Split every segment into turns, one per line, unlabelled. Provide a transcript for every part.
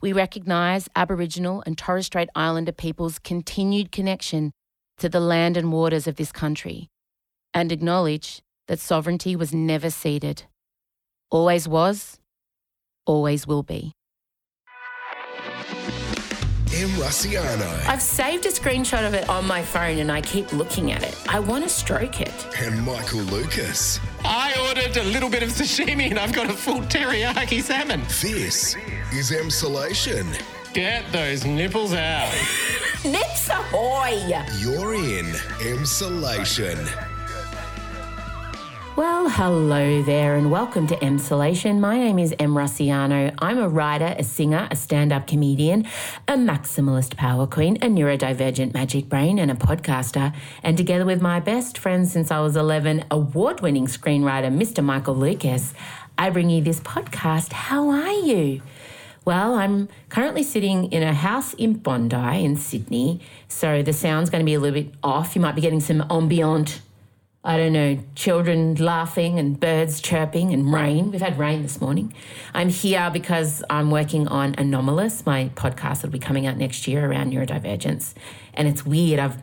We recognise Aboriginal and Torres Strait Islander peoples' continued connection to the land and waters of this country, and acknowledge that sovereignty was never ceded. Always was, always will be.
Em Rusciano
I've saved a screenshot of it on my phone and I keep looking at it. I want to stroke it.
and Michael Lucas.
I ordered a little bit of sashimi and I've got a full teriyaki salmon.
This is Emsolation.
Get those nipples out.
Nips ahoy!
You're in Emsolation.
Well, hello there, and welcome to Emsolation. My name is Em Rusciano. I'm a writer, a singer, a stand up comedian, a maximalist power queen, a neurodivergent magic brain, and a podcaster. And together with my best friend since I was 11, award winning screenwriter, Mr. Michael Lucas, I bring you this podcast. How are you? Well, I'm currently sitting in a house in Bondi in Sydney, so the sound's going to be a little bit off. You might be getting some ambient I don't know, children laughing and birds chirping and rain. We've had rain this morning. I'm here because I'm working on Anomalous, my podcast that'll be coming out next year around neurodivergence. And it's weird. I've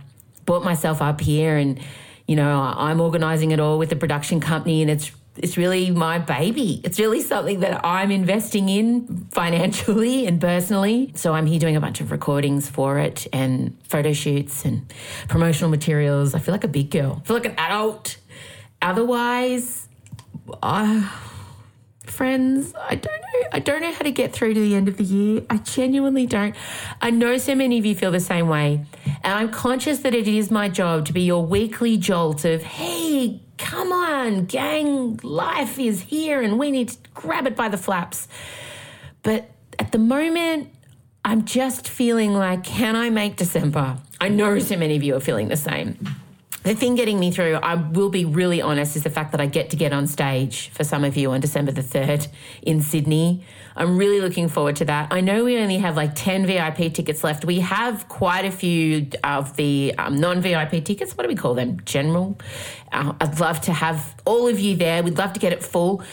brought myself up here and, you know, I'm organizing it all with the production company and it's it's really my baby. It's really something that I'm investing in financially and personally. So I'm here doing a bunch of recordings for it and photo shoots and promotional materials. I feel like a big girl. I feel like an adult. Otherwise, uh, friends, I don't know. I don't know how to get through to the end of the year. I genuinely don't. I know so many of you feel the same way. And I'm conscious that it is my job to be your weekly jolt of, hey, come on, gang, life is here and we need to grab it by the flaps. But at the moment, I'm just feeling like, can I make December? I know so many of you are feeling the same. The thing getting me through, I will be really honest, is the fact that I get to get on stage for some of you on December the 3rd in Sydney. I'm really looking forward to that. I know we only have like 10 VIP tickets left. We have quite a few of the um, non VIP tickets. What do we call them? General. Uh, I'd love to have all of you there. We'd love to get it full.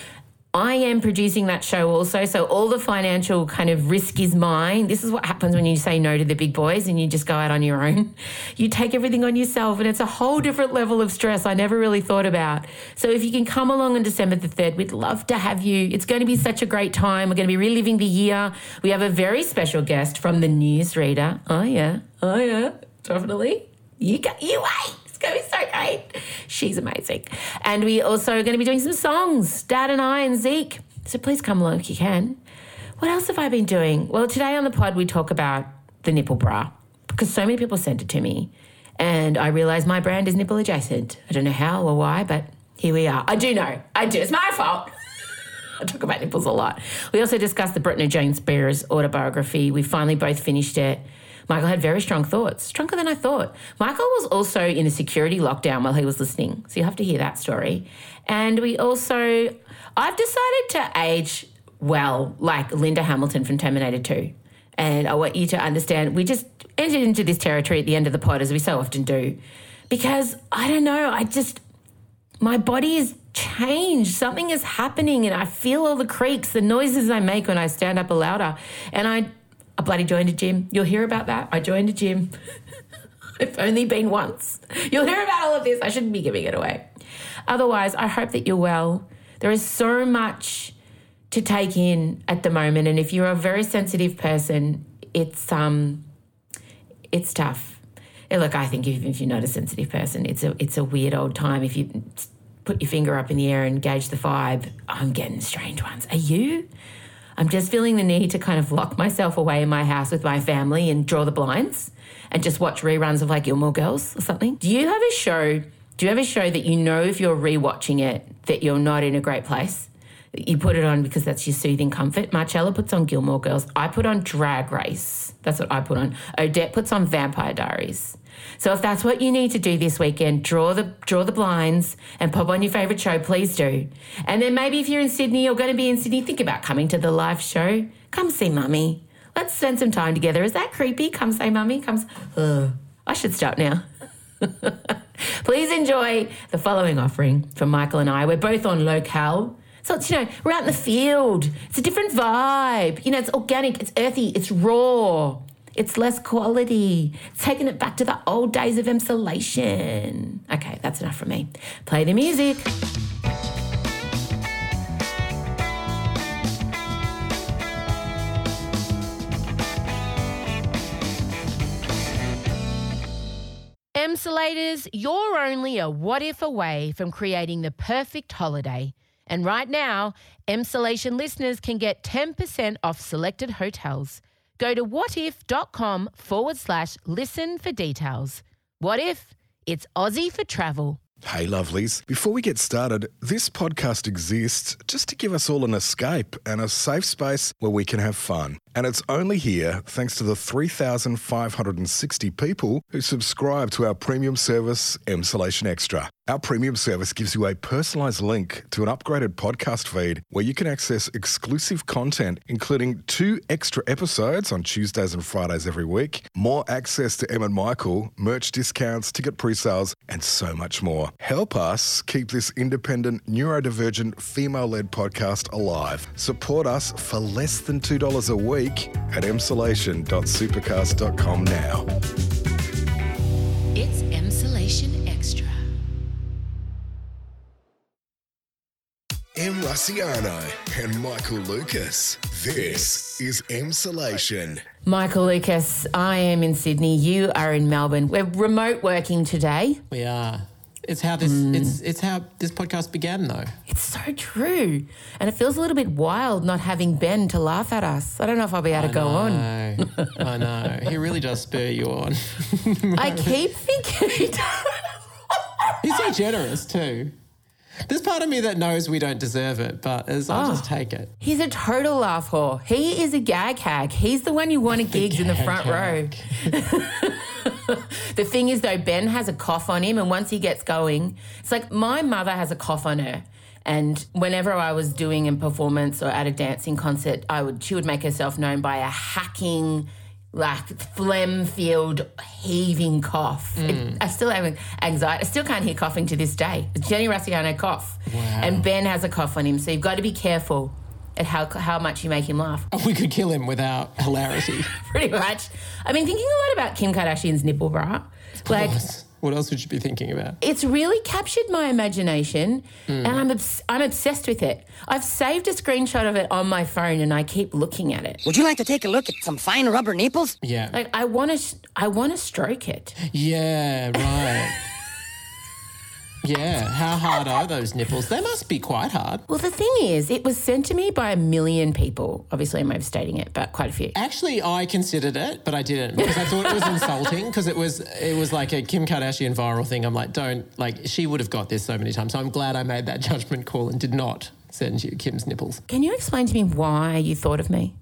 I am producing that show also, so all the financial kind of risk is mine. This is what happens when you say no to the big boys and you just go out on your own. You take everything on yourself, and it's a whole different level of stress I never really thought about. So if you can come along on December the 3rd, we'd love to have you. It's going to be such a great time. We're going to be reliving the year. We have a very special guest from the newsreader. Oh, yeah. Oh, yeah. Definitely. You, got, you wait. It's going to be so great. She's amazing. And we also are going to be doing some songs, Dad and I and Zeke. So please come along if you can. What else have I been doing? Well, today on the pod, we talk about the nipple bra because so many people sent it to me. And I realised my brand is nipple adjacent. I don't know how or why, but here we are. I do know. I do. It's my fault. I talk about nipples a lot. We also discussed the Britney Jane Spears autobiography. We finally both finished it. Michael had very strong thoughts, stronger than I thought. Michael was also in a security lockdown while he was listening, so you have to hear that story. And we also, I've decided to age well, like Linda Hamilton from Terminator 2. And I want you to understand, we just entered into this territory at the end of the pod, as we so often do, because I don't know, I just, my body is changed. Something is happening, and I feel all the creaks, the noises I make when I stand up louder. And I, I bloody joined a gym. You'll hear about that. I joined a gym. I've only been once. You'll hear about all of this. I shouldn't be giving it away. Otherwise, I hope that you're well. There is so much to take in at the moment, and if you're a very sensitive person, it's um, it's tough. Look, I think even if you're not a sensitive person, it's a it's a weird old time. If you put your finger up in the air and gauge the vibe, I'm getting strange ones. Are you? I'm just feeling the need to kind of lock myself away in my house with my family and draw the blinds and just watch reruns of like Gilmore Girls or something. Do you have a show? Do you have a show that you know if you're rewatching it that you're not in a great place? You put it on because that's your soothing comfort. Marcella puts on Gilmore Girls. I put on Drag Race. That's what I put on. Odette puts on Vampire Diaries. So if that's what you need to do this weekend, draw the draw the blinds and pop on your favourite show, please do. And then maybe if you're in Sydney or going to be in Sydney, think about coming to the live show. Come see Mummy. Let's spend some time together. Is that creepy? Come say Mummy. Comes. Ugh. I should stop now. Please enjoy the following offering from Michael and I. We're both on locale. So it's, you know, we're out in the field. It's a different vibe. You know, it's organic, it's earthy, it's raw, it's less quality. Taking it back to the old days of insulation. Okay, that's enough from me. Play the music. Emsolators, you're only a what if away from creating the perfect holiday. And right now, Emsolation listeners can get 10% off selected hotels. Go to whatif.com forward slash listen for details. What if? It's Aussie for travel.
Hey, lovelies. Before we get started, this podcast exists just to give us all an escape and a safe space where we can have fun. And it's only here thanks to the 3,560 people who subscribe to our premium service, Emsolation Extra. Our premium service gives you a personalized link to an upgraded podcast feed where you can access exclusive content, including two extra episodes on Tuesdays and Fridays every week, more access to Em and Michael, merch discounts, ticket pre sales, and so much more. Help us keep this independent, neurodivergent, female led podcast alive. Support us for less than $2 a week at emsolation.supercast.com now.
It's Emsolation
Em Rusciano and Michael Lucas. This is Emsolation.
Michael Lucas, I am in Sydney. You are in Melbourne. We're remote working today.
We are. It's how this hmm. it's it's how this podcast began though.
It's so true. And it feels a little bit wild not having Ben to laugh at us. I don't know if I'll be able to go on.
I know. I know. He really does spur you on.
I keep thinking.
He's so generous too. There's part of me that knows we don't deserve it, but as I'll
Oh.
just ah. take it.
He's a total laugh whore. He is a gag hack. He's the one you want at gigs in the front row. The thing is, though, Ben has a cough on him, and once he gets going, it's like my mother has a cough on her. And whenever I was doing a performance or at a dancing concert, I would she would make herself known by a hacking, like phlegm-filled, heaving cough. It- mm. I still have anxiety. I still can't hear coughing to this day. It's Jenny Rusciano cough, and Ben has a cough on him. So you've got to be careful at how how much you make him laugh.
We could kill him without hilarity.
Pretty much. I've been thinking a lot about Kim Kardashian's nipple bra. Like,
what else would you be thinking about?
it's really captured my imagination, and I'm obs- I'm obsessed with it. I've saved a screenshot of it on my phone, and I keep looking at it.
Would you like to take a look at some fine rubber nipples?
Yeah.
Like, I want to I want to stroke it.
Yeah, right. yeah. How hard are those nipples? They must be quite hard.
Well, the thing is, it was sent to me by a million people. Obviously, I'm overstating it, but quite a few.
Actually, I considered it, but I didn't because I thought it was insulting because it was it was like a Kim Kardashian viral thing. I'm like, don't like she would have got this so many times. So I'm glad I made that judgment call and did not send you Kim's nipples.
Can you explain to me why you thought of me?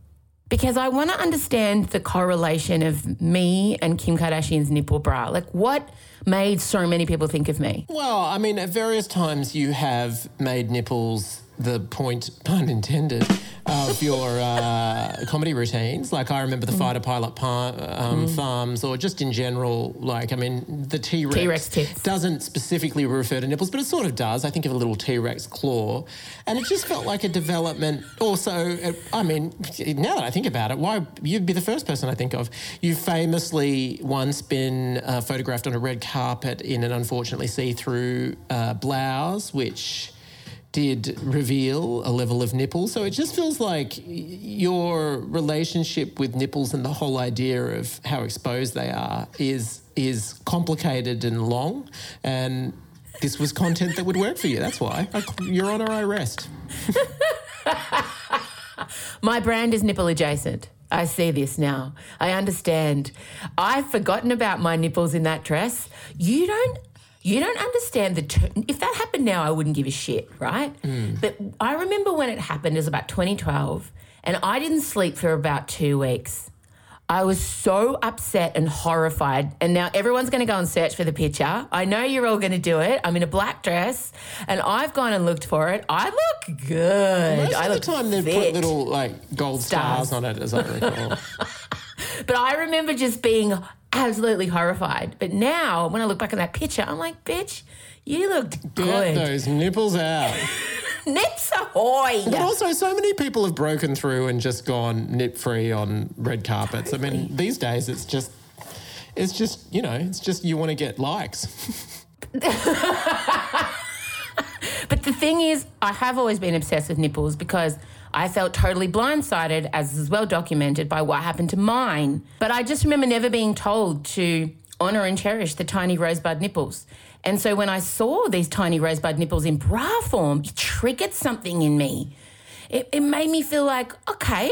Because I want to understand the correlation of me and Kim Kardashian's nipple bra. Like, what made so many people think of me?
Well, I mean, at various times you have made nipples the point, pun intended, of your uh, comedy routines. Like I remember the fighter pilot pa- um, thumbs, or just in general. Like I mean, the T
T-Rex
doesn't specifically refer to nipples, but it sort of does. I think of a little T Rex claw, and it just felt like a development. Also, it, I mean, now that I think about it, why you'd be the first person I think of. You famously once been uh, photographed on a red carpet in an unfortunately see-through uh, blouse, which did reveal a level of nipple. So it just feels like your relationship with nipples and the whole idea of how exposed they are is is complicated and long. And this was content that would work for you. That's why. Your Honour, I rest.
My brand is nipple adjacent. I see this now. I understand. I've forgotten about my nipples in that dress. You don't You don't understand the. Ter- if that happened now, I wouldn't give a shit, right? Mm. But I remember when it happened. It was about 2012, and I didn't sleep for about two weeks. I was so upset and horrified. And now everyone's going to go and search for the picture. I know you're all going to do it. I'm in a black dress, and I've gone and looked for it. I look good.
Most
I
of the
look
time they
fit.
put little like gold stars,
Stars.
on it, as I recall.
But I remember just being absolutely horrified. But now, when I look back at that picture, I'm like, bitch, you looked
Get
good.
those nipples out.
Nips ahoy!
But also, so many people have broken through and just gone nip free on red carpets. I mean, these days it's just, it's just, you know, it's just you want to get likes.
But the thing is, I have always been obsessed with nipples because I felt totally blindsided, as is well documented by what happened to mine. But I just remember never being told to honour and cherish the tiny rosebud nipples. And so when I saw these tiny rosebud nipples in bra form, it triggered something in me. It, it made me feel like, okay,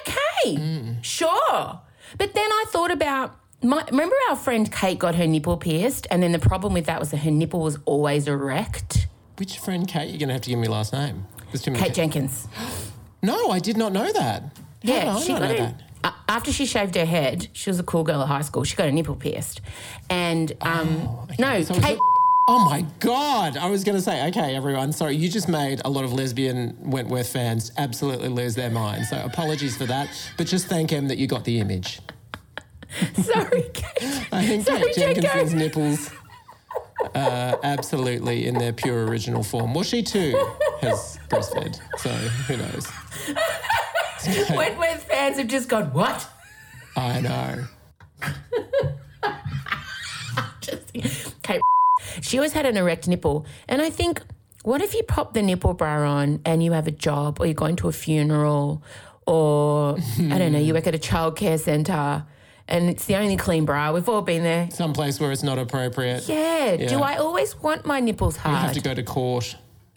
okay, sure. But then I thought about my, remember our friend Kate got her nipple pierced, and then the problem with that was that her nipple was always erect.
Which friend, Kate? You're going to have to give me last name.
Kate Jenkinson.
No, I did not know that. How
Yeah,
I
she
not
got
know
it.
that?
After she shaved her head, she was a cool girl at high school. She got a nipple pierced, and um, no,
So
Kate.
Oh my God. I was going to say, okay, everyone, sorry, you just made a lot of lesbian Wentworth fans absolutely lose their minds. So apologies for that. But just thank him that you got the image.
Sorry, Kate.
I think
Sorry,
Kate. Jenkinson's nipples are absolutely in their pure original form. Well, she too has breastfed, so who knows?
Wentworth fans have just gone what?
I know.
Just Kate. She always had an erect nipple, and I think, what if you pop the nipple bra on and you have a job, or you're going to a funeral, or I don't know, you work at a childcare centre, and it's the only clean bra. We've all been there.
Someplace where it's not appropriate.
Yeah. Do I always want my nipples hard?
You have to go to court.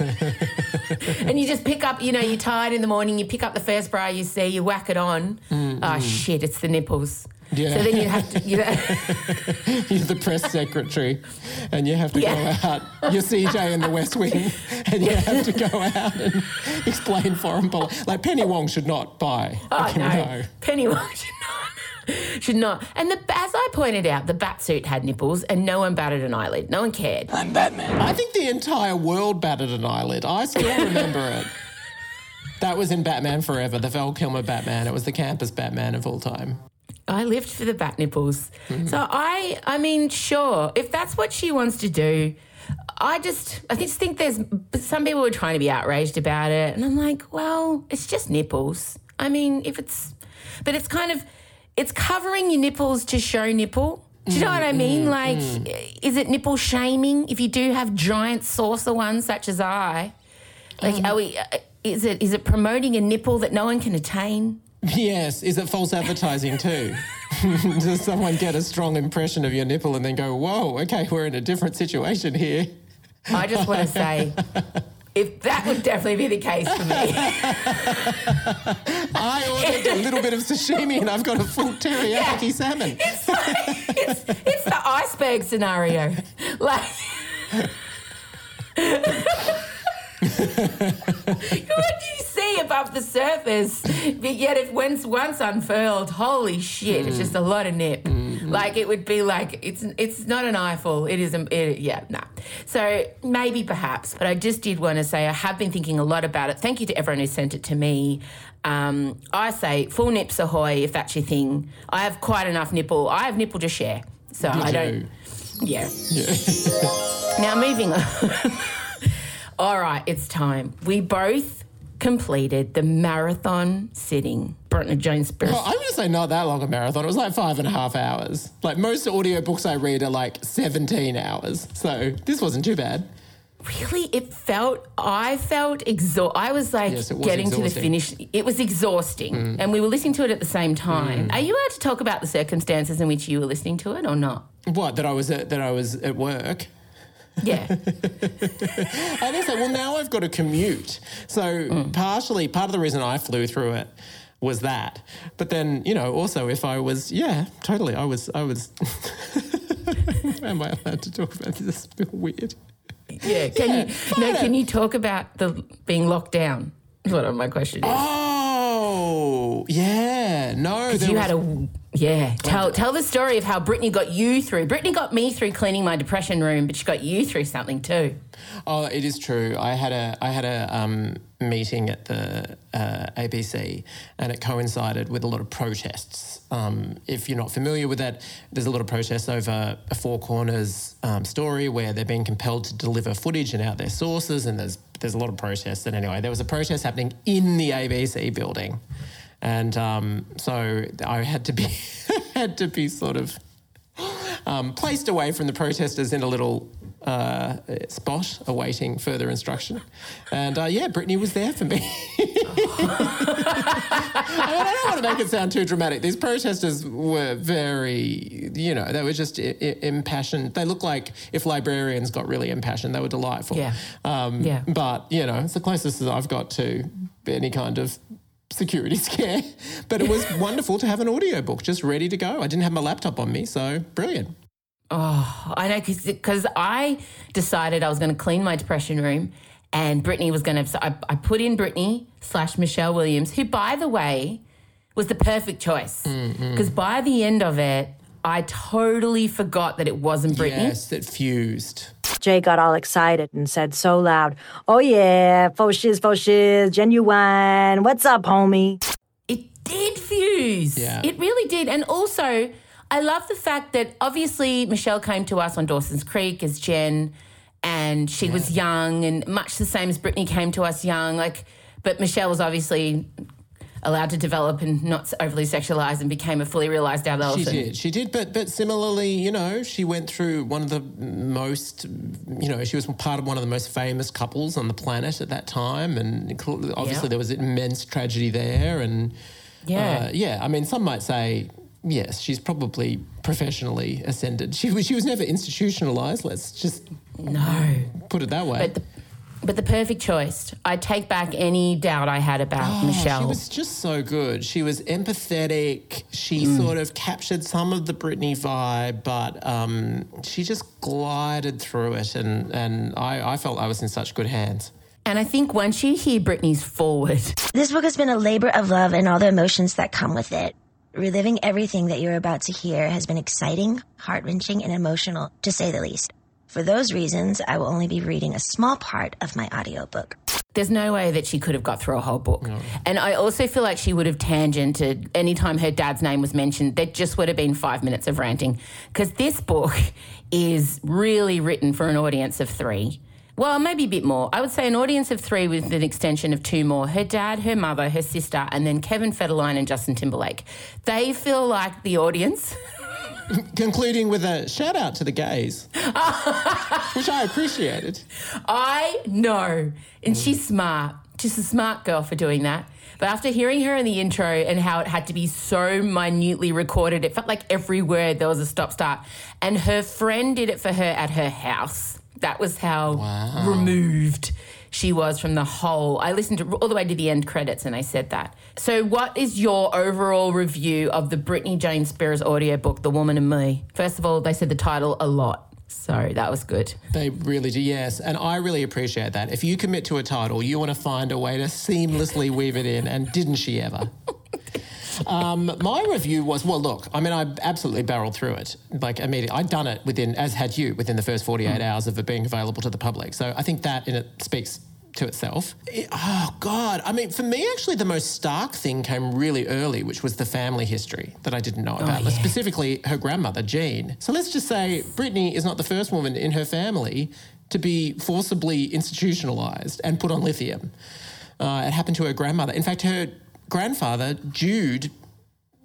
and you just pick up, you know, you're tired in the morning, you pick up the first bra you see, you whack it on. Oh, shit, it's the nipples.
Yeah.
So then you have to, you know,
You're the press secretary, and you have to
Yeah.
go out. You're CJ in the West Wing, and you have to go out and explain foreign policy. Like Penny Wong should not buy.
oh no, Penny Wong should. Should not. And the, as I pointed out, the bat suit had nipples and no one batted an eyelid. No one cared.
I'm Batman.
I think the entire world batted an eyelid. I still remember it. That was in Batman Forever, the Val Kilmer Batman. It was the campus Batman of all time.
I lived for the bat nipples. Mm-hmm. So I I mean, sure, if that's what she wants to do, I just I just think there's some people were trying to be outraged about it. And I'm like, well, it's just nipples. I mean, if it's but it's kind of it's covering your nipples to show nipple. Do you know what I mm, mean? Mm, like, mm. is it nipple shaming if you do have giant saucer ones such as I? Like, are we? uh, Is it is it promoting a nipple that no one can attain?
Yes, is it false advertising too? Does someone get a strong impression of your nipple and then go, whoa, okay, we're in a different situation here?
I just want to say, if that would definitely be the case for me.
I ordered a little bit of sashimi and I've got a full teriyaki salmon.
it's, it's the iceberg scenario. Like, you above the surface? But yet, if once once unfurled, holy shit, it's just a lot of nip. Like it would be like it's it's not an eyeful. It is a it, yeah nah. So maybe perhaps, but I just did want to say I have been thinking a lot about it. Thank you to everyone who sent it to me. Um, I say full nips ahoy if that's your thing. I have quite enough nipple. I have nipple to share, so I don't. Yeah. now moving on. All right, it's time. We both completed the marathon sitting. Bronte Jones
Well, I'm going to say not that long a marathon. It was like five and a half hours. Like most audiobooks I read are like 17 hours. So this wasn't too bad.
Really, it felt. I felt exhausted. I was like
Yes, was
getting to the.
Mm.
finish. It was exhausting, and we were listening to it at the same time. Are you allowed to talk about the circumstances in which you were listening to it, or not?
What, that I was at, that I was at work?
Yeah.
I think so. Well, now I've got a commute. So mm. partially, part of the reason I flew through it was that. But then, you know, also if I was, yeah, totally. I was, I was am I allowed to talk about this? It's a bit weird.
Yeah. Can
Yeah,
you no? Can you talk about the being locked down? Is what my question is.
Oh, yeah. No,
Because you
was-
had a yeah. Tell tell the story of how Britney got you through. Britney got me through cleaning my depression room, but she got you through something too.
Oh, it is true. I had a I had a um, meeting at the uh, ABC, and it coincided with a lot of protests. Um, if you're not familiar with that, there's a lot of protests over a Four Corners um, story where they're being compelled to deliver footage and out their sources, and there's there's a lot of protests. And anyway, there was a protest happening in the ABC building, and um, so I had to be had to be sort of um, placed away from the protesters in a little uh, spot awaiting further instruction. And uh, yeah, Britney was there for me. I, mean, I don't want to make it sound too dramatic. These protesters were very, you know, they were just I- I- impassioned. They look like if librarians got really impassioned, they were delightful.
Yeah.
Um,
Yeah.
But, you know, it's the closest that I've got to any kind of security scare. But it was wonderful to have an audiobook just ready to go. I didn't have my laptop on me, so brilliant.
Oh, I know because I decided I was going to clean my depression room, and Britney was going to. So I, I put in Britney slash Michelle Williams, who, by the way, was the perfect choice. Mm-hmm. Because by the end of it, I totally forgot that it wasn't Britney.
Yes, it fused.
Jay got all excited and said so loud, Oh yeah, faux shiz, faux shiz, genuine. What's up, homie?
It did fuse.
Yeah.
It really did. And also, I love the fact that obviously Michelle came to us on Dawson's Creek as Jen, and she was young and much the same as Britney came to us young. Like, but Michelle was obviously allowed to develop and not overly sexualized and became a fully realized adult.
She did. She did. But but similarly, you know, she went through one of the most, you know, she was part of one of the most famous couples on the planet at that time, and obviously
Yeah.
there was immense tragedy there, and
Yeah.
uh, yeah. I mean, some might say. Yes, she's probably professionally ascended. She was, she was never institutionalized. Let's just
No.
put it that way.
But the, but the perfect choice. I take back any doubt I had about
Oh,
Michelle.
She was just so good. She was empathetic. She
Mm.
sort of captured some of the Britney vibe, but um, she just glided through it, and and I, I felt I was in such good hands.
and I think once you hear Britney's foreword,
This book has been a labor of love and all the emotions that come with it. Reliving everything that you're about to hear has been exciting, heart wrenching, and emotional, to say the least. For those reasons, I will only be reading a small part of my audiobook.
there's no way that she could have got through a whole book. And I also feel like she would have tangented anytime her dad's name was mentioned. There just would have been five minutes of ranting because this book is really written for an audience of three. Well, maybe a bit more. I would say an audience of three with an extension of two more her dad, her mother, her sister, and then Kevin Federline and Justin Timberlake. They feel like the audience.
Concluding with a shout out to the gays, which I appreciated.
I know. And she's smart. She's a smart girl for doing that. But after hearing her in the intro and how it had to be so minutely recorded, it felt like every word there was a stop start. And her friend did it for her at her house. That was how removed she was from the whole. I listened to all the way to the end credits and I said that. So, what is your overall review of the Britney Jane Spears audiobook, The Woman in Me? First of all, they said the title a lot. So, that was good.
They really do, yes. And I really appreciate that. If you commit to a title, you want to find a way to seamlessly weave it in, and didn't she ever? Um, my review was well, look, I mean, I absolutely barreled through it. Like, immediately, I'd done it within, as had you, within the first 48 hours of it being available to the public. So I think that in it speaks to itself. It- oh, God. I mean, for me, actually, the most stark thing came really early, which was the family history that I didn't know about,
yeah.
specifically her grandmother, Jean. So let's just say Brittany is not the first woman in her family to be forcibly institutionalized and put on lithium. Uh, it happened to her grandmother. In fact, her grandfather, June,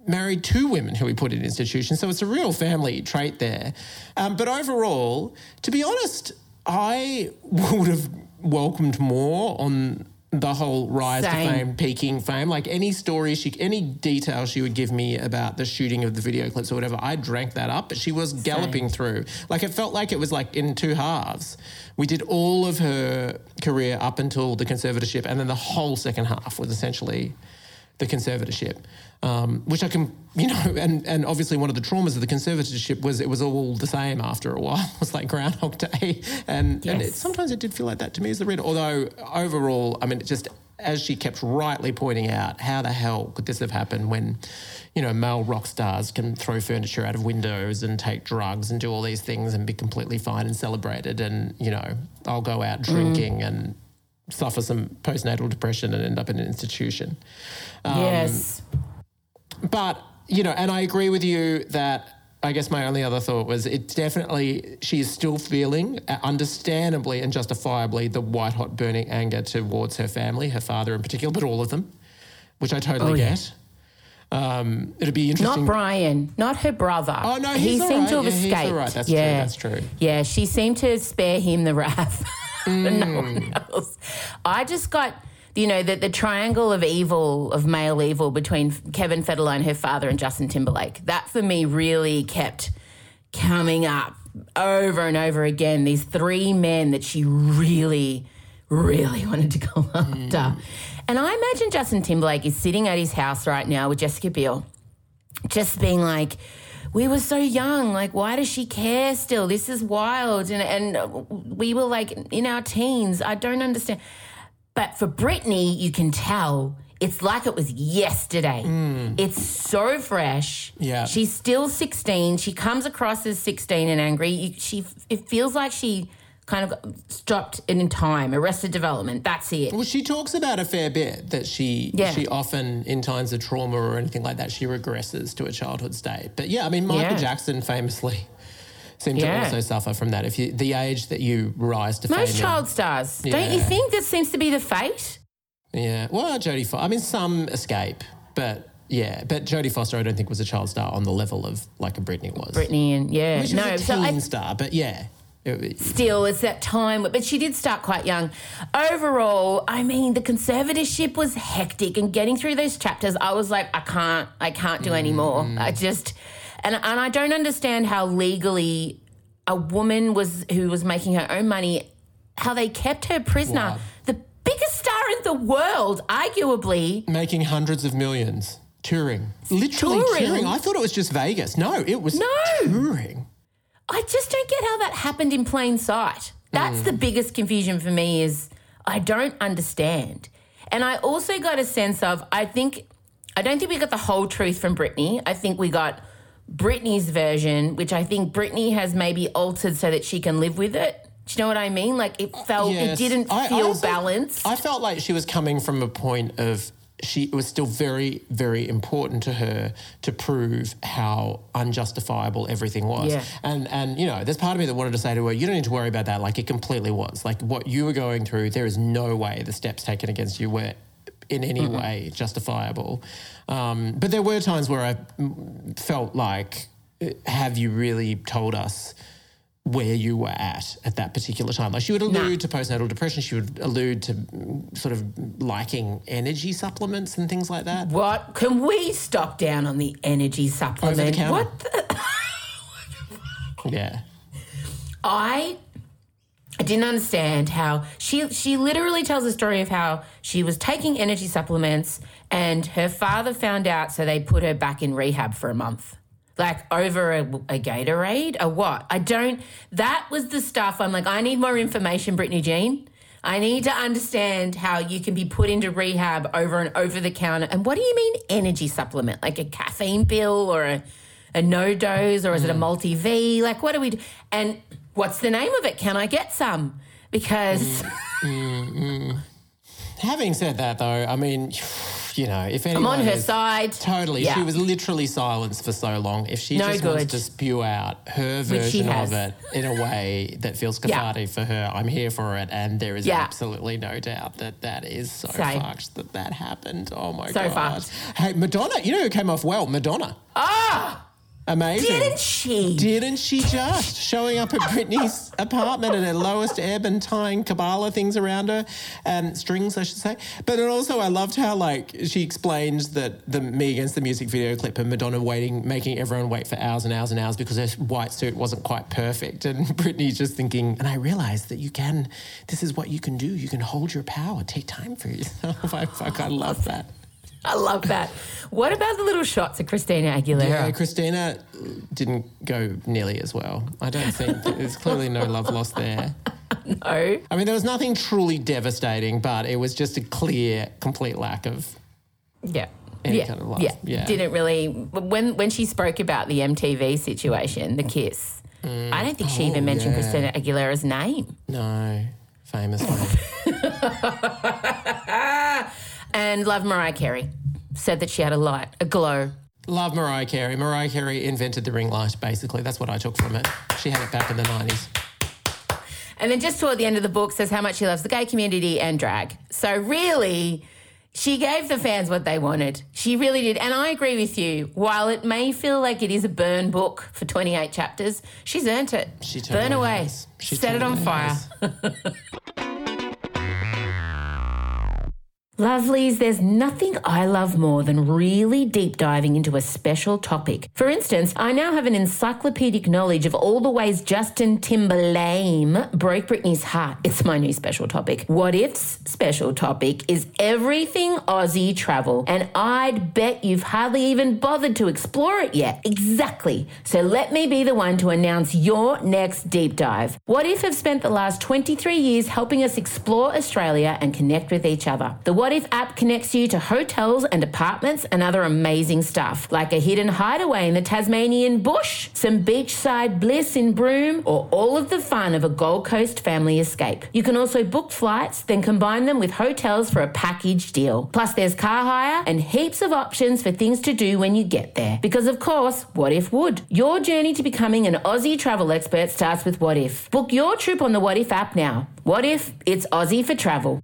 married two women who he put in institutions. So it's a real family trait there. Um, but overall, to be honest, I would have welcomed more on the whole rise
Same.
to fame, peaking fame. Like any story, she, any detail she would give me about the shooting of the video clips or whatever, I drank that up. But she was galloping through. Like it felt like it was like in two halves. We did all of her career up until the conservatorship, and then the whole second half was essentially the conservatorship, um, which I can, you know, and, and obviously one of the traumas of the conservatorship was it was all the same after a while. It was like Groundhog Day. And, and it, sometimes it did feel like that to me as the reader. Although overall, I mean, it just as she kept rightly pointing out, how the hell could this have happened when, you know, male rock stars can throw furniture out of windows and take drugs and do all these things and be completely fine and celebrated, and you know, I'll go out drinking and suffer some postnatal depression and end up in an institution.
yes.
But, you know, and I agree with you that I guess my only other thought was it definitely, she is still feeling, uh, understandably and justifiably, the white hot burning anger towards her family, her father in particular, but all of them, which I totally
Oh, yeah.
get. Um, it'd be interesting.
Not Brian, not her brother.
Oh, no,
he seemed to
right.
have
Yeah,
escaped.
right. That's true, that's true.
Yeah, she seemed to spare him the wrath. but no
Mm.
one else. I just got, you know, the, the triangle of evil, of male evil between Kevin Federline, her father, and Justin Timberlake. That for me really kept coming up over and over again. These three men that she really, really wanted to go after. And I imagine Justin Timberlake is sitting at his house right now with Jessica Biel, just being like, we were so young. Like, why does she care still? This is wild. And, and we were like in our teens. I don't understand. But for Britney, you can tell it's like it was yesterday. Hmm. It's so fresh.
Yeah.
She's still 16. She comes across as 16 and angry. She it feels like she kind of stopped in time, arrested development. That's it.
Well, she talks about a fair bit that she
Yeah.
she often, in times of trauma or anything like that, she regresses to a childhood state. But yeah, I mean, Michael
Yeah.
Jackson famously seemed
Yeah.
to also suffer from that. If you the age that you rise to
Most
fame,
child stars. Don't you think that seems to be the fate?
yeah. Well, Jodie Foster. I mean, some escape, but yeah, but Jodie Foster, I don't think was a child star on the level of like a Britney was.
Britney and yeah.
Which
no,
was a
so
teen
I,
star, but yeah.
Still it's that time but she did start quite young overall i mean the conservatorship was hectic and getting through those chapters i was like i can't i can't do anymore mm. i just and, and i don't understand how legally a woman was who was making her own money how they kept her prisoner
Wow.
the biggest star in the world arguably
making hundreds of millions touring, literally
Touring?
touring. I thought it was just Vegas. No, it was
No.
touring.
I just don't get how that happened in plain sight. That's the mm. biggest confusion for me is I don't understand. And I also got a sense of I think I don't think we got the whole truth from Britney. I think we got Britney's version, which I think Britney has maybe altered so that she can live with it. Do you know what I mean? Like it felt
Yes.
it didn't
I- I
feel
also-
balanced.
I felt like she was coming from a point of she it was still very, very important to her to prove how unjustifiable everything was.
Yeah.
And and you know, there's part of me that wanted to say to her, you don't need to worry about that. Like it completely was. Like what you were going through, there is no way the steps taken against you were in any way justifiable. Um, but there were times where I mm, felt like, have you really told us? Where you were at at that particular time. Like she would allude to postnatal depression. She would allude to mm, sort of liking energy supplements and things like that.
what can we stop down on the energy supplement?
counter.
What the,
Yeah.
I I didn't understand how she she literally tells a story of how she was taking energy supplements and her father found out so they put her back in rehab for a month. Like over a, a Gatorade, a what? I don't. That was the stuff. I'm like, I need more information, Britney Jean. I need to understand how you can be put into rehab over and over the counter. And what do you mean energy supplement? Like a caffeine pill or a, a no dose or is it a mm. multi V? Like what do we do? And what's the name of it? Can I get some? Because mm, mm,
Having said that, though, I mean, you know, if
I'm on her
is-
side.
Totally.
Yeah.
She was literally silenced for so long. If she
No
just wants to spew out her version of it in a way that feels
Yeah.
cathartic for her, I'm here for it. And there is
Yeah.
absolutely no doubt that that is so
Same.
fucked that that happened. Oh my
So
God.
So fucked.
Hey, Madonna, you know who came off well? Madonna.
Ah,
Amazing.
didn't she?
Didn't she just showing up at Britney's apartment at her lowest ebb and tying Kabbalah things around her and strings, I should say. But also, I loved how like she explains that the Me Against the Music video clip and Madonna waiting, making everyone wait for hours and hours and hours because her white suit wasn't quite perfect, and Britney's just thinking, and I realized that you can, this is what you can do. You can hold your power, take time for yourself. I fuck, I love that.
I love that. What about the little shots of Christina Aguilera?
Yeah, Christina didn't go nearly as well. I don't think there's clearly no love lost there.
No.
I mean, there was nothing truly devastating, but it was just a clear, complete lack of.
Yeah.
Any
yeah.
kind of love.
yeah.
Yeah.
Didn't really. When when she spoke about the MTV situation, the kiss, I don't think she even mentioned
Mm. Oh, yeah.
Christina Aguilera's name.
No, famous one.
And love Mariah Carey. Said that she had a light, a glow.
Love Mariah Carey. Mariah Carey invented the ring light, basically. That's what I took from it. She had it back in the 90s.
And then just toward the end of the book says how much she loves the gay community and drag. So really, she gave the fans what they wanted. She really did. And I agree with you. While it may feel like it is a burn book for 28 chapters, she's earned it.
She
Burn away.
She
Set it on fire. Lovelies, there's nothing I love more than really deep diving into a special topic. For instance, I now have an encyclopedic knowledge of all the ways Justin Timberlake broke Britney's heart. It's my new special topic. What If's special topic is everything Aussie travel, and I'd bet you've hardly even bothered to explore it yet. Exactly. So let me be the one to announce your next deep dive. What If have spent the last 23 years helping us explore Australia and connect with each other. The What What if app connects you to hotels and apartments and other amazing stuff, like a hidden hideaway in the Tasmanian bush, some beachside bliss in Broome, or all of the fun of a Gold Coast family escape. You can also book flights, then combine them with hotels for a package deal. Plus, there's car hire and heaps of options for things to do when you get there. Because, of course, What If would? Your journey to becoming an Aussie travel expert starts with What If. Book your trip on the What If app now. What If? It's Aussie for travel.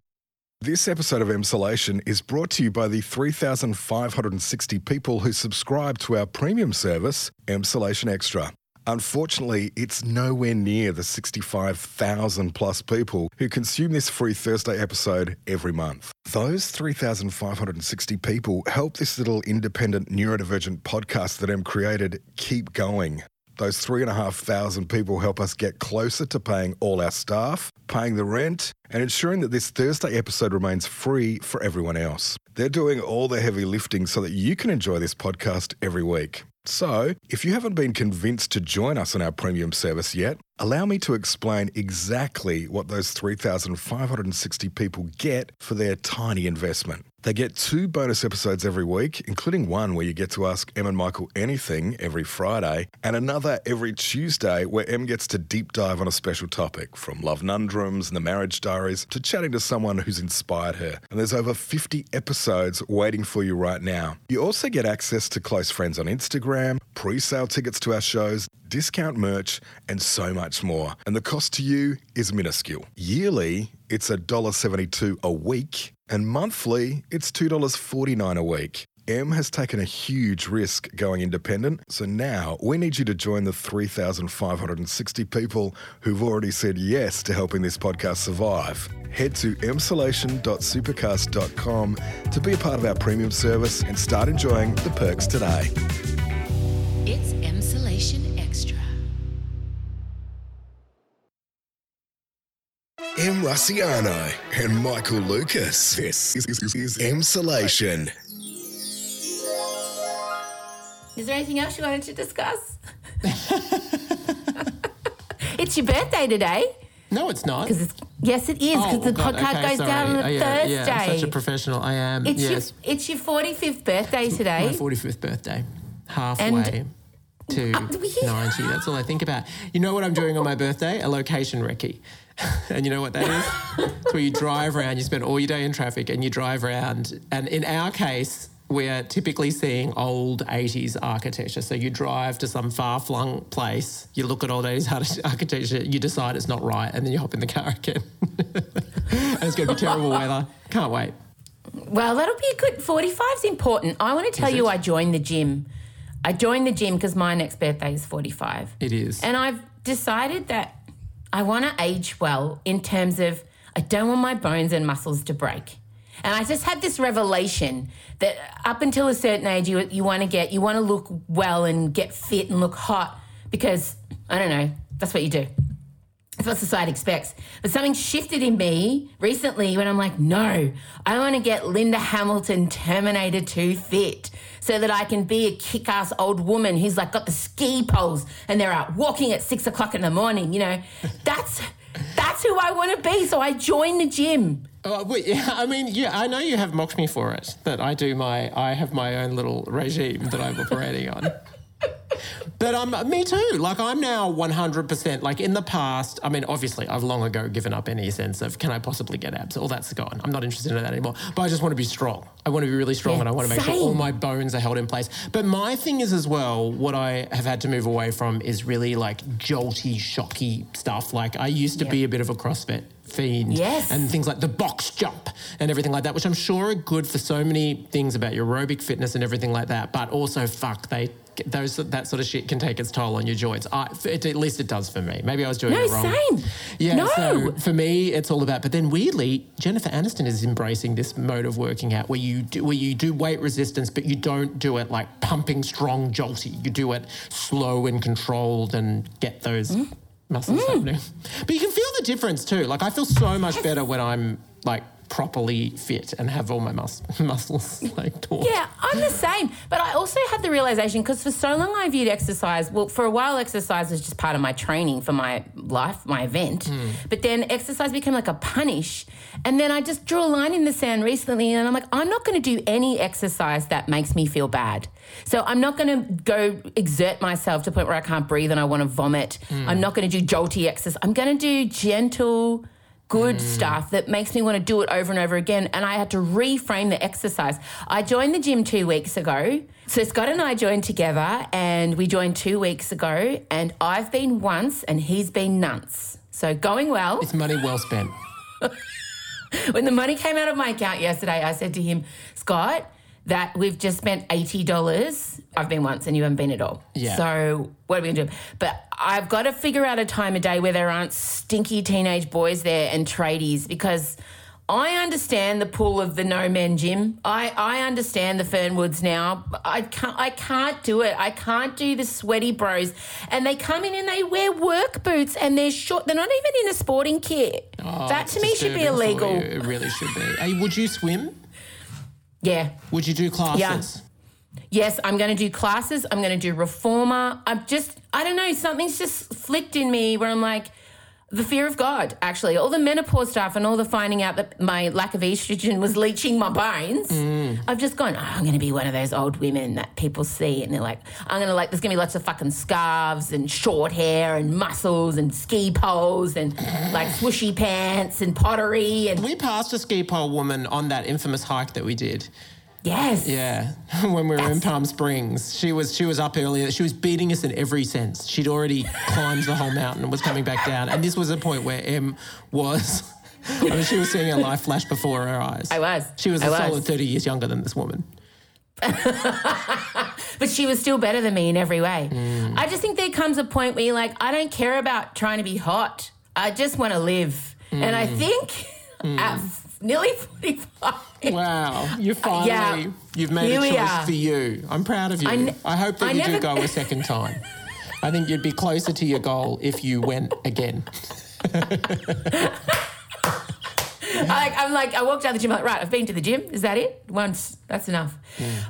This episode of Emsolation is brought to you by the 3,560 people who subscribe to our premium service, Emsolation Extra. Unfortunately, it's nowhere near the 65,000 plus people who consume this free Thursday episode every month. Those 3,560 people help this little independent neurodivergent podcast that Em created keep going. Those three and a half thousand people help us get closer to paying all our staff, paying the rent, and ensuring that this Thursday episode remains free for everyone else. They're doing all the heavy lifting so that you can enjoy this podcast every week. So, if you haven't been convinced to join us on our premium service yet, allow me to explain exactly what those 3,560 people get for their tiny investment. They get two bonus episodes every week, including one where you get to ask Em and Michael anything every Friday, and another every Tuesday where Em gets to deep dive on a special topic, from love nundrums and the marriage diaries to chatting to someone who's inspired her. And there's over 50 episodes waiting for you right now. You also get access to close friends on Instagram, pre sale tickets to our shows, discount merch, and so much more. And the cost to you is minuscule. Yearly, it's $1.72 a week, and monthly, it's $2.49 a week. M has taken a huge risk going independent, so now we need you to join the 3,560 people who've already said yes to helping this podcast survive. Head to emsolation.supercast.com to be a part of our premium service and start enjoying the perks today.
It's Emsolation
Em Rusciano and Michael Lucas. This is, is, is Emsolation.
Is there anything else you wanted to discuss? it's your birthday today.
No, it's not.
Because it's yes, it is. Because
Oh,
the
God,
podcast
okay,
goes
sorry.
down on a
Oh, yeah,
Thursday.
Yeah, I'm such a professional. I am.
it's
yes.
your it's your forty fifth birthday today.
My 45th birthday. Halfway
And-
to
Uh,
90. That's all I think about. You know what I'm doing on my birthday? A location recce. and you know what that is? it's where you drive around, you spend all your day in traffic and you drive around. And in our case, we're typically seeing old 80s architecture. So you drive to some far flung place, you look at old 80s arch- architecture, you decide it's not right, and then you hop in the car again. and it's going to be terrible weather. Can't wait.
Well, that'll be a good 45 is important. I want to tell you? I joined the gym. I joined the gym because my next birthday is 45.
It is.
And I've decided that I want to age well in terms of I don't want my bones and muscles to break. And I just had this revelation that up until a certain age, you, you want to get, you want to look well and get fit and look hot because, I don't know, that's what you do. That's what society expects. But something shifted in me recently when I'm like, no, I want to get Linda Hamilton Terminator 2 fit so that I can be a kick ass old woman who's like got the ski poles and they're out walking at six o'clock in the morning. You know, that's. That's who I want to be. So I joined the gym.
Oh, but yeah, I mean, yeah, I know you have mocked me for it. That I do my, I have my own little regime that I'm operating on. But um, me too. Like I'm now 100%. Like in the past, I mean, obviously, I've long ago given up any sense of can I possibly get abs. All that's gone. I'm not interested in that anymore. But I just want to be strong. I want to be really strong,
Yeah,
and I want to make sure all my bones are held in place. But my thing is as well. What I have had to move away from is really like jolty, shocky stuff. Like I used to be a bit of a CrossFit fiend,
Yes.
and things like the box jump and everything like that, which I'm sure are good for so many things about your aerobic fitness and everything like that. But also, fuck, they those that sort of shit can take its toll on your joints. I, it, at least it does for me. Maybe I was doing
No,
it wrong.
same.
Yeah.
No.
So for me, it's all about. But then weirdly, Jennifer Aniston is embracing this mode of working out where you do where you do weight resistance, but you don't do it like pumping strong, jolty. You do it slow and controlled and get those
Mm.
Muscles mm. happening. But you can feel the difference too. Like I feel so much better when I'm like properly fit and have all my mus- muscles like taut.
Yeah, I'm the same. But I also had the realization because for so long I viewed exercise, well, for a while, exercise was just part of my training for my life, my event. Hmm. But then exercise became like a punish. And then I just drew a line in the sand recently and I'm like, I'm not going to do any exercise that makes me feel bad. So I'm not going to go exert myself to the point where I can't breathe and I want to vomit. Hmm. I'm not going to do jolty exercise. I'm going to do gentle good mm. stuff that makes me want to do it over and over again. And I had to reframe the exercise. I joined the gym two weeks ago. So Scott and I joined together and we joined two weeks ago. And I've been once and he's been nonce. So going well.
It's money well spent.
When the money came out of my account yesterday, I said to him, Scott, that we've just spent $80. I've been once and you haven't been at all.
Yeah.
So what are we going to do? But I've got to figure out a time of day where there aren't stinky teenage boys there and tradies because I understand the pull of the no men gym. I, I understand the Fernwoods now. I can't I can't do it. I can't do the sweaty bros. And they come in and they wear work boots and they're short. They're not even in a sporting kit. Oh, that to me should be illegal.
It really should be. Hey, would you swim?
Yeah.
Would you do classes? Yeah.
Yes, I'm going to do classes. I'm going to do reformer. I'm just, I don't know, something's just flicked in me where I'm like, the fear of God, actually. All the menopause stuff and all the finding out that my lack of estrogen was leaching my bones. Mm. I've just gone, oh, I'm going to be one of those old women that people see and they're like, I'm going to like, there's going to be lots of fucking scarves and short hair and muscles and ski poles and like swooshy pants and pottery and
We passed a ski pole woman on that infamous hike that we did.
Yes.
Yeah, when we were in Palm Springs, she was she was up earlier. She was beating us in every sense. She'd already climbed the whole mountain and was coming back down. And this was a point where Em was. I mean, she was seeing her life flash before her eyes.
I was.
She was
I
a
was.
solid thirty years younger than this woman.
But she was still better than me in every way. Mm. I just think there comes a point where you're like, I don't care about trying to be hot. I just want to live. And I mm. think mm. at f- nearly 45.
Wow, you finally
Yeah.
you've made
Here
a choice for you. I'm proud of you.
I
I, hope that
I
you do go a second time. I think you'd be closer to your goal if you went again.
I, I'm like, I walked out of the gym, like, right, I've been to the gym. Is that it? Once. That's enough.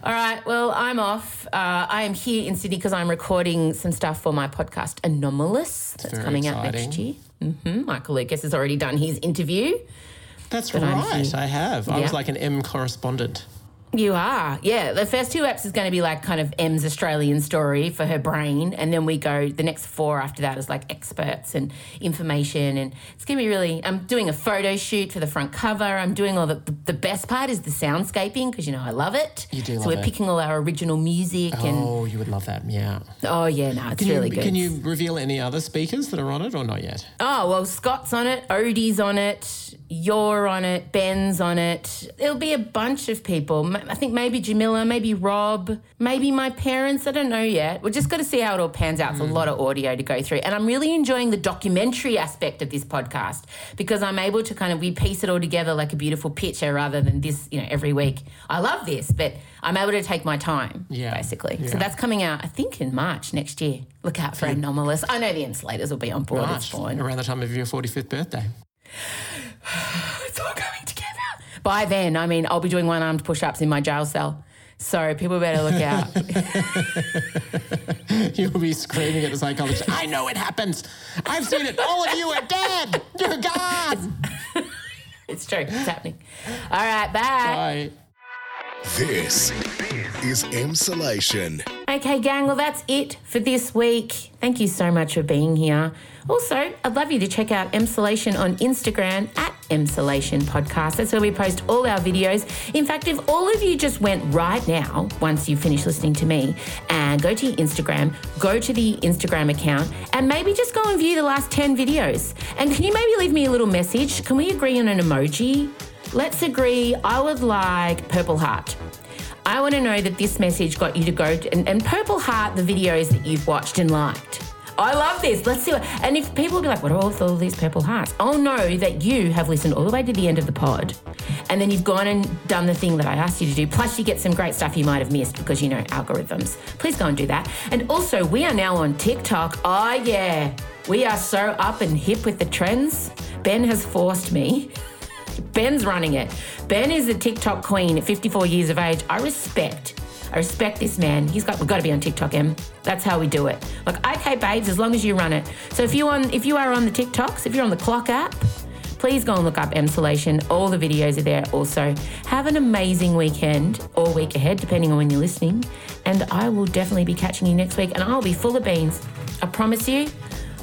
All right, well, I'm off. Uh, I am here in Sydney because I'm recording some stuff for my podcast, Anomalous, that's coming out next year. hmm Michael Lucas has already done his interview.
That's
I'm
right. I have. I was like an Em correspondent.
You are, yeah. The first two apps is going to be like kind of Em's Australian story for her brain, and then we go. The next four after that is like experts and information, and it's going to be really. I'm doing a photo shoot for the front cover. I'm doing all the. The best part is the soundscaping because you know I love it.
You do
So we're
it.
picking all our original music, and
Oh, you would love that. Yeah.
oh yeah, no, it's
Can
really
you,
good.
Can you reveal any other speakers that are on it or not yet?
Oh, well, Scott's on it, Odie's on it, you're on it, Ben's on it. There'll be a bunch of people. I think maybe Jamila, maybe Rob, maybe my parents. I don't know yet. We're just got to see how it all pans out. It's a mm. lot of audio to go through. And I'm really enjoying the documentary aspect of this podcast because I'm able to kind of, we piece it all together like a beautiful picture rather than this, you know, every week. I love this, but I'm able to take my time,
Yeah.
basically. So that's coming out, I think, in March next year. Look out for Anomalous. I know the Emsolators will be on board.
March,
It's fine.
around the time of your 45th birthday.
It's all coming together. By then, I mean, I'll be doing one armed push ups in my jail cell. So people better look out.
You'll be screaming at the psychologist, I know it happens. I've seen it. All of you are dead. You're gone.
it's true. It's happening. All right, bye.
Bye.
This is Emsolation.
Okay, gang, well, that's it for this week. Thank you so much for being here. Also, I'd love you to check out Emsolation on Instagram at Emsolation Podcast. That's where we post all our videos. In fact, if all of you just went right now, once you finish listening to me, and go to your Instagram, go to the Instagram account, and maybe just go and view the last 10 videos. And can you maybe leave me a little message? Can we agree on an emoji? Let's agree. I would like purple heart. I want to know that this message got you to go to, and, and Purple Heart the videos that you've watched and liked. I love this. Let's see what. And if people be like, what are all, all these purple hearts? I'll know that you have listened all the way to the end of the pod. And then you've gone and done the thing that I asked you to do. Plus, you get some great stuff you might have missed because you know algorithms. Please go and do that. And also, we are now on TikTok. Oh, yeah. We are so up and hip with the trends. Ben has forced me. Ben's running it. Ben is a TikTok queen at 54 years of age. I respect. I respect this man. He's got we've got to be on TikTok, Em. That's how we do it. Like, okay, babes, as long as you run it. So if you on if you are on the TikToks, if you're on the clock app, please go and look up Emsolation. All the videos are there also. Have an amazing weekend or week ahead, depending on when you're listening. And I will definitely be catching you next week and I'll be full of beans. I promise you.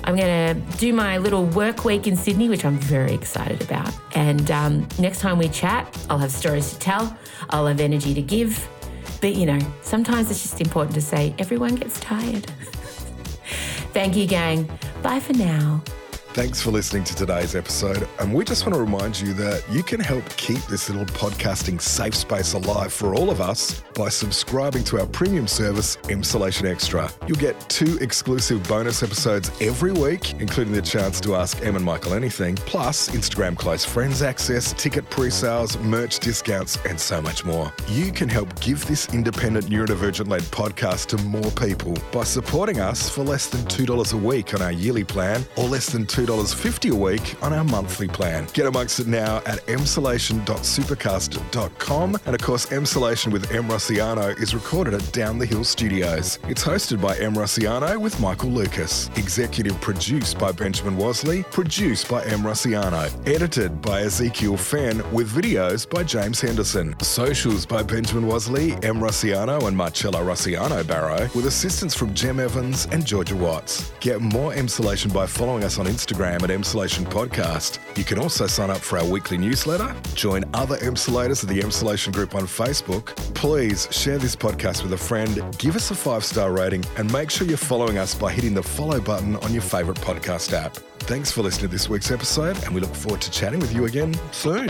I'm going to do my little work week in Sydney, which I'm very excited about. And um, next time we chat, I'll have stories to tell, I'll have energy to give. But you know, sometimes it's just important to say everyone gets tired. Thank you, gang. Bye for now.
Thanks for listening to today's episode. And we just want to remind you that you can help keep this little podcasting safe space alive for all of us by subscribing to our premium service, Emsolation Extra. You'll get two exclusive bonus episodes every week, including the chance to ask Em and Michael anything, plus Instagram close friends access, ticket pre sales, merch discounts, and so much more. You can help give this independent neurodivergent led podcast to more people by supporting us for less than $2 a week on our yearly plan or less than $2.50 a week on our monthly plan. Get amongst it now at emsolation.supercast.com. And of course, Emsolation with Em Rusciano is recorded at Down the Hill Studios. It's hosted by Em Rusciano with Michael Lucas. Executive produced by Benjamin Wasley. Produced by Em Rusciano. Edited by Ezekiel Fenn with videos by James Henderson. Socials by Benjamin Wasley, Em Rusciano and Marcello Rusciano Barrow with assistance from Jem Evans and Georgia Watts. Get more Emsolation by following us on Instagram at Emsolation Podcast. You can also sign up for our weekly newsletter, join other Emsolators of the Emsolation Group on Facebook. Please share this podcast with a friend, give us a five star rating, and make sure you're following us by hitting the follow button on your favourite podcast app. Thanks for listening to this week's episode, and we look forward to chatting with you again soon.